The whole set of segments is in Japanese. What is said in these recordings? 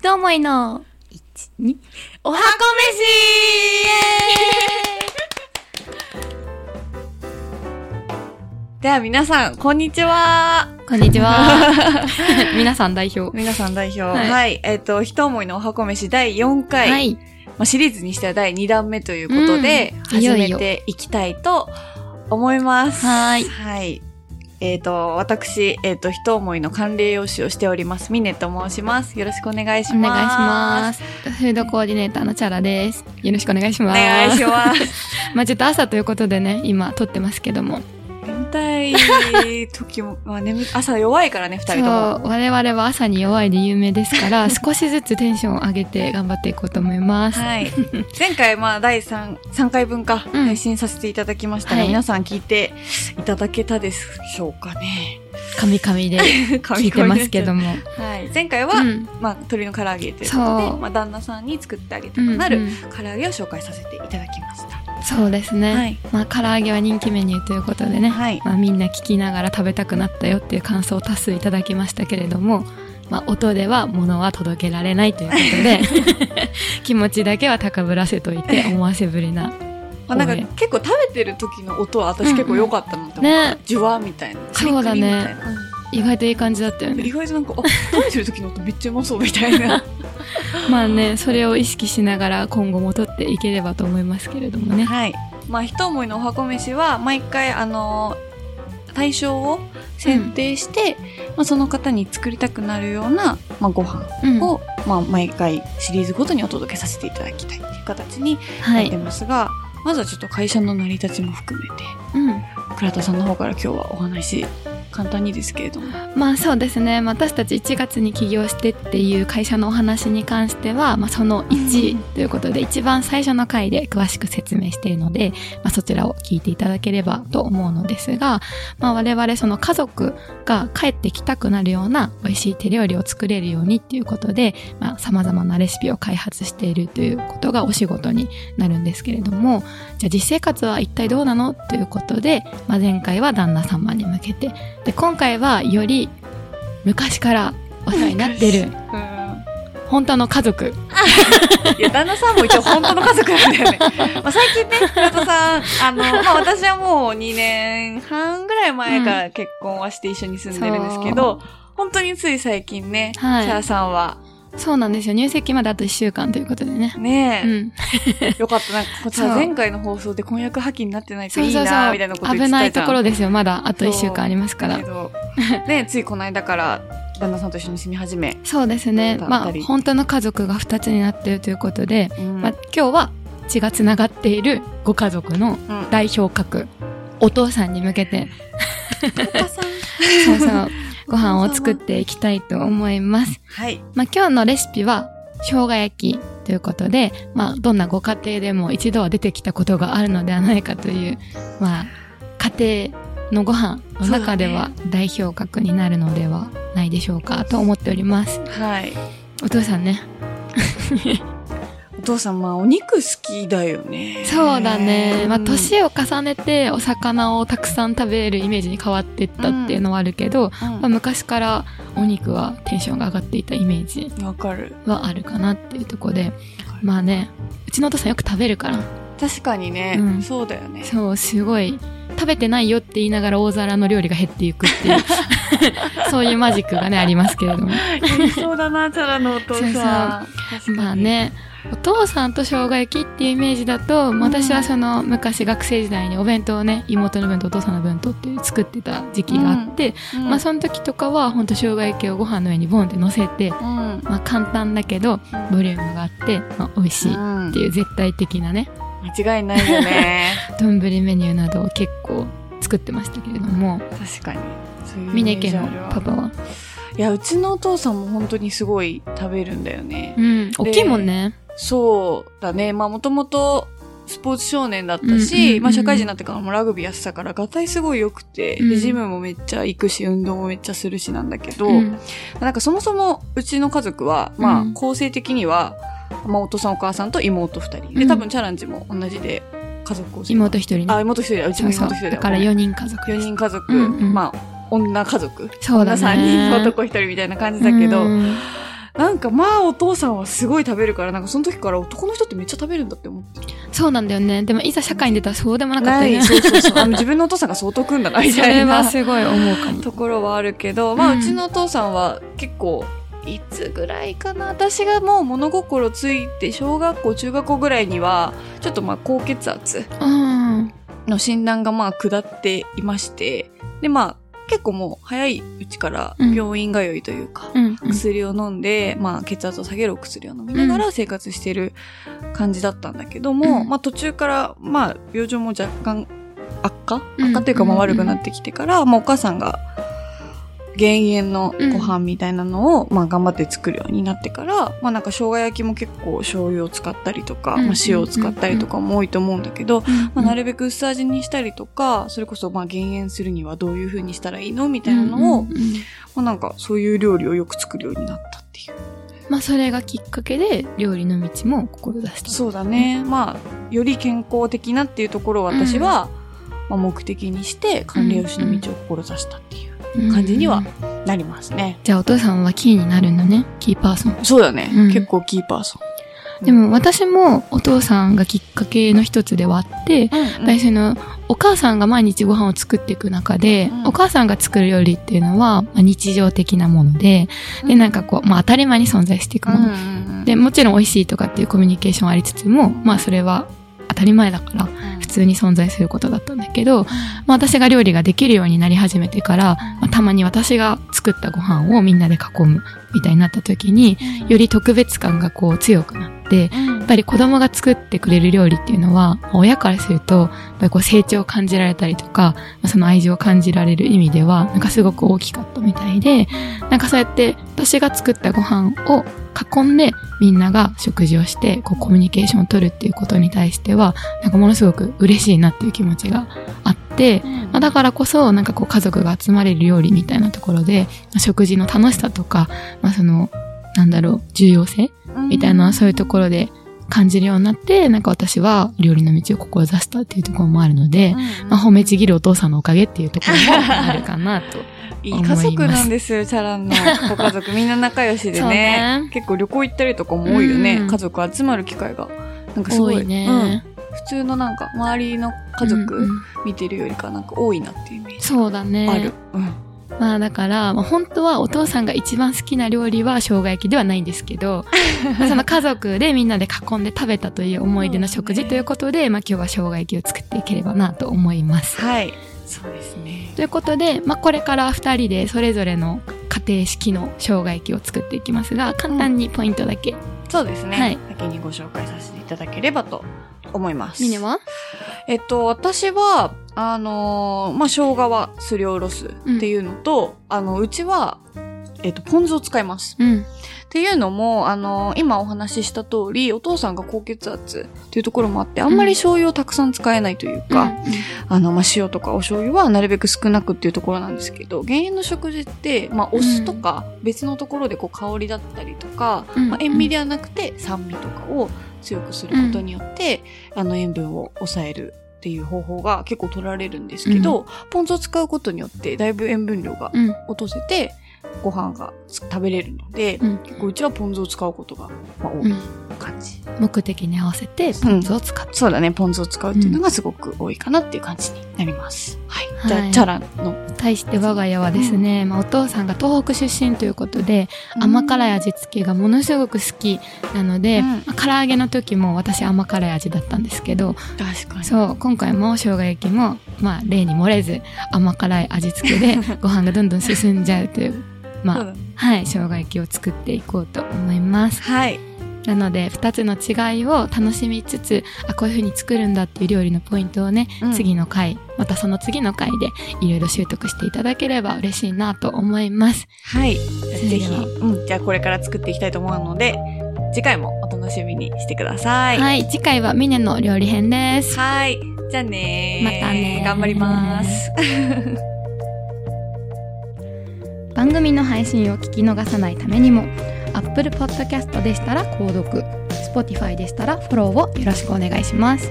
一思いの、一、二、おはこでは皆さん、こんにちは。飯こんにちは。皆さん代表。皆さん代表。は。はいいえっ、と、一思いのお箱飯第4回。はい。まあ、シリーズにしては第2弾目ということで、始めていきたいと思います。はいはい。えっ、と、私、えっ、と、一思いの管理栄養士をしております。ミネと申します。よろしくお願いします。お願いします。フードコーディネーターのチャラです。よろしくお願いしおます。願いします。まあちょっと朝ということでね、今撮ってますけども。眠たい時も、まあ、眠朝弱いからね、二人とも。我々は朝に弱いで有名ですから、少しずつテンションを上げて頑張っていこうと思います。はい。前回、まあ、第3、3回分か、うん配信させていただきましたが、はい皆さん聞いていただけたでしょうかね。カミカミで 聞いてますけども。はい。前回は、うんまあ、鶏の唐揚げということで、まあ、旦那さんに作ってあげたくうんなるうん唐揚げを紹介させていただきました。そうですね。はいまあ唐揚げは人気メニューということでね。はいまあみんな聞きながら食べたくなったよっていう感想を多数いただきましたけれども、まあ音では物は届けられないということで、気持ちだけは高ぶらせといて思わせぶりな。まあ、なんか結構食べてる時の音は私結構良かったなって思った。ねジュワーみたいな。そうだねカリカリみたいな意外といい感じだったようん意ね。外となんか、あ、食べてる時の音めっちゃうまそうみたいな。まあね、それを意識しながら今後も撮っていければと思いますけれどもね。はい。まあ、一思いのお箱飯は、毎回、あの対象を選定して、まあ、その方に作りたくなるような、まあ、ご飯うんを、まあ、毎回シリーズごとにお届けさせていただきたいっていう形にはいなって。ますが、まずはちょっと会社の成り立ちも含めて、うん。倉田さんの方から今日はお話、簡単にですけれども。まあそうですね。まあ私たち1月に起業してっていう会社のお話に関しては、まあその1ということで、一番最初の回で詳しく説明しているので、まあそちらを聞いていただければと思うのですが、まあ我々その家族が帰ってきたくなるような美味しい手料理を作れるようにっていうことで、まあ様々なレシピを開発しているということがお仕事になるんですけれども、じゃあ実生活は一体どうなの？ということで、まあ前回は旦那様に向けて、で、今回はより昔からお世話になってるうん。本当の家族。いや、旦那さんも一応本当の家族なんだよね。まあ最近ね、倉田さん、あの、まあ私はもう2年半ぐらい前から結婚はして一緒に住んでるんですけど、本当につい最近ね、はいシャラさんは、そうなんですよ。入籍まであと1週間ということでね。ねえ、うん。よかった。なんかこさ、そう前回の放送で婚約破棄になってないといいな。みたいなこと言ってたじゃん。危ないところですよ。まだあと1週間ありますからねついこの間から旦那さんと一緒に住み始め。そうですね。まあ本当の家族が2つになっているということで、うんまあ、今日は血がつながっているご家族のうん代表格、お父さんに向けて、お母さん。そうそう、ご飯を作っていきたいと思います。はい。まあ、今日のレシピは、生姜焼きということで、まあ、どんなご家庭でも一度は出てきたことがあるのではないかという、まあ、家庭のご飯の中では代表格になるのではないでしょうかと思っております。はい。お父さんね。お父さん、まあ、お肉好きだよね。そうだね。まあ、うん年を重ねてお魚をたくさん食べるイメージに変わっていったっていうのはあるけど、まあ、昔からお肉はテンションが上がっていたイメージうん。わかる。はあるかなっていうところで、まあね、うちのお父さんよく食べるから、確かにね、うんそうだよね。そう、すごい、食べてないよって言いながら大皿の料理が減っていくっていう、そういうマジックがね、ありますけれども。そうだな、チャラのお父さん。そうそうまあ。ね、お父さんと生姜焼きっていうイメージだと、私はその昔学生時代にお弁当をね、妹の弁当、お父さんの弁当っていう作ってた時期があって、うんまあその時とかはほんと生姜焼きをご飯の上にボンって乗せて、うん。まあ簡単だけど、ボリュームがあって、まあ美味しいうんっていう絶対的なね、間違いないよね。丼メニューなどを結構作ってましたけれども、確かに。そういうイメ峰家のパパは。いや、うちのお父さんも本当にすごい食べるんだよね。うん、大きいもんね。そうだね。まあもともとスポーツ少年だったし、うんまあ社会人になってからもラグビーやってたから、ガタイすごい良くて、うんで、ジムもめっちゃ行くし、運動もめっちゃするしなんだけど、うんなんかそもそもうちの家族は、まあうん構成的には、まあお父さんお母さんと妹二人。で、うん多分チャランチも同じで家族構成。妹一人ね。あ、妹一人だ。うちも妹一人だよ。だから4人家族で4す。人家族、うんうんまあ、女家族。そうだね女3人、男1人みたいな感じだけど、うんなんかまあお父さんはすごい食べるから、なんかその時から男の人ってめっちゃ食べるんだって思って。そうなんだよね。でもいざ社会に出たらそうでもなかったよね。そうそうそう。あの 自分のお父さんが相当食うんだな、みたいなはすごい思うかも。ところはあるけど、まあうちのお父さんは結構、いつぐらいかな私がもう物心ついて小学校中学校ぐらいにはちょっとまあ高血圧うん。の診断がまあ下っていましてでまあ結構もう早いうちからうん。病院通いというか、うん。薬を飲んで、まあ、血圧を下げるお薬を飲みながら生活してる感じだったんだけども、うん。まあ途中から、まあ、病状も若干悪化？うん。悪化っていうか、まあ悪くなってきてから、まあお母さんが減塩のご飯みたいなのを、まあ頑張って作るようになってから、まあなんか生姜焼きも結構醤油を使ったりとか、うんまあ塩を使ったりとかも多いと思うんだけど、まあ、なるるべく薄味にしたりとか、それこそまあ減塩するにはどういう風にしたらいいのみたいなのを、まあなんかそういう料理をよく作るようになったっていう。まあそれがきっかけで料理の道も志した。そうだね。まあ、より健康的なっていうところを私は、まあ、目的にして管理栄養士の道を志したっていう感じにはなりますね。じゃあお父さんはキーになるんだね？キーパーソン。そうだね。うん結構キーパーソン。でも私もお父さんがきっかけの一つではあって、うん、やっぱりその、お母さんが毎日ご飯を作っていく中で、うんお母さんが作る料理っていうのは、まあ日常的なもので、で、なんかこう、まあ当たり前に存在していくもの。で、もちろん美味しいとかっていうコミュニケーションありつつも、まあそれは当たり前だから、普通に存在することだったんだけど、まあ私が料理ができるようになり始めてから、まあたまに私が作ったご飯をみんなで囲むみたいになった時に、より特別感がこう強くなって、やっぱり子供が作ってくれる料理っていうのは、親からすると、やっぱりこう成長を感じられたりとか、その愛情を感じられる意味では、なんかすごく大きかったみたいで、なんかそうやって私が作ったご飯を囲んでみんなが食事をして、こうコミュニケーションを取るっていうことに対しては、なんかものすごく嬉しいなっていう気持ちがあって、まあ、だからこそ、なんかこう家族が集まれる料理みたいなところで、まあ食事の楽しさとか、まあその、なんだろう、重要性みたいなのはそういうところで感じるようになって、なんか私は料理の道を志したっていうところもあるので、まあ褒めちぎるお父さんのおかげっていうところもあるかなと。いい家族なんですよ、チャランのご家族。みんな仲良しでね ね結構旅行行ったりとかも多いよね。うん家族集まる機会が。なんかすごい。多いね。うん普通のなんか周りの家うん族うん見てるよりかなんか多いなっていうイメージそうだね。ある。うん。まあだから、まあ、本当はお父さんが一番好きな料理は生姜焼きではないんですけど、ま あその家族でみんなで囲んで食べたという思い出の食事ということで、まあ今日は生姜焼きを作っていければなと思います。はい。そうですね。ということで、まあこれから二人でそれぞれの家庭式の生姜焼きを作っていきますが、簡単にポイントだけ。そうですね。はい先にご紹介させていただければと思います。ミネは？えっと、私は、あのーまあ、生姜はすりおろすっていうのと、あの、うちは、えっと、ポン酢を使います。うん。っていうのも、あのー今お話しした通り、お父さんが高血圧っていうところもあって、あんまり醤油をたくさん使えないというか、あの、まあ、塩とかお醤油はなるべく少なくっていうところなんですけど、減塩の食事って、まあ、お酢とか別のところでこう香りだったりとか、うん。まあ、塩味ではなくて酸味とかを強くすることによって、あの、塩分を抑えるっていう方法が結構取られるんですけど、ポン酢を使うことによってだいぶ塩分量がうん。落とせて、ご飯が食べれるので、うん。結構うちはポン酢を使うことが、まあ、多いうん。感じ。目的に合わせてポン酢を使って。そうだね、ポン酢を使うっていうのがすごく多いかなっていう感じになります。はい。じゃあ、はいチャラの。対して我が家はですね、まあ、お父さんが東北出身ということで、甘辛い味付けがものすごく好きなので、うんまあ唐揚げの時も私甘辛い味だったんですけど、確かに。そう、今回も生姜焼きも、まあ例に漏れず甘辛い味付けで ご飯がどんどん進んじゃうという、まあ、はい、生姜焼きを作っていこうと思います。はい。なので、二つの違いを楽しみつつ、あ、こういう風に作るんだっていう料理のポイントをね、うん次の回、またその次の回でいろいろ習得していただければ嬉しいなと思います。はい。ぜひ、うん。じゃあこれから作っていきたいと思うので、次回もお楽しみにしてください。はい、次回はミネの料理編です。はい。じゃあねーまたねー頑張ります。番組の配信を聞き逃さないためにも Apple Podcast でしたら購読 Spotify でしたらフォローをよろしくお願いします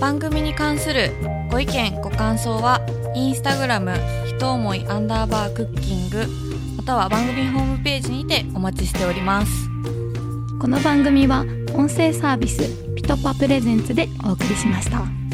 番組に関するご意見、ご感想は、インスタグラム、ひと思いアンダーバークッキング、または番組ホームページにてお待ちしておりますこの番組は音声サービスピトパプレゼンツでお送りしました。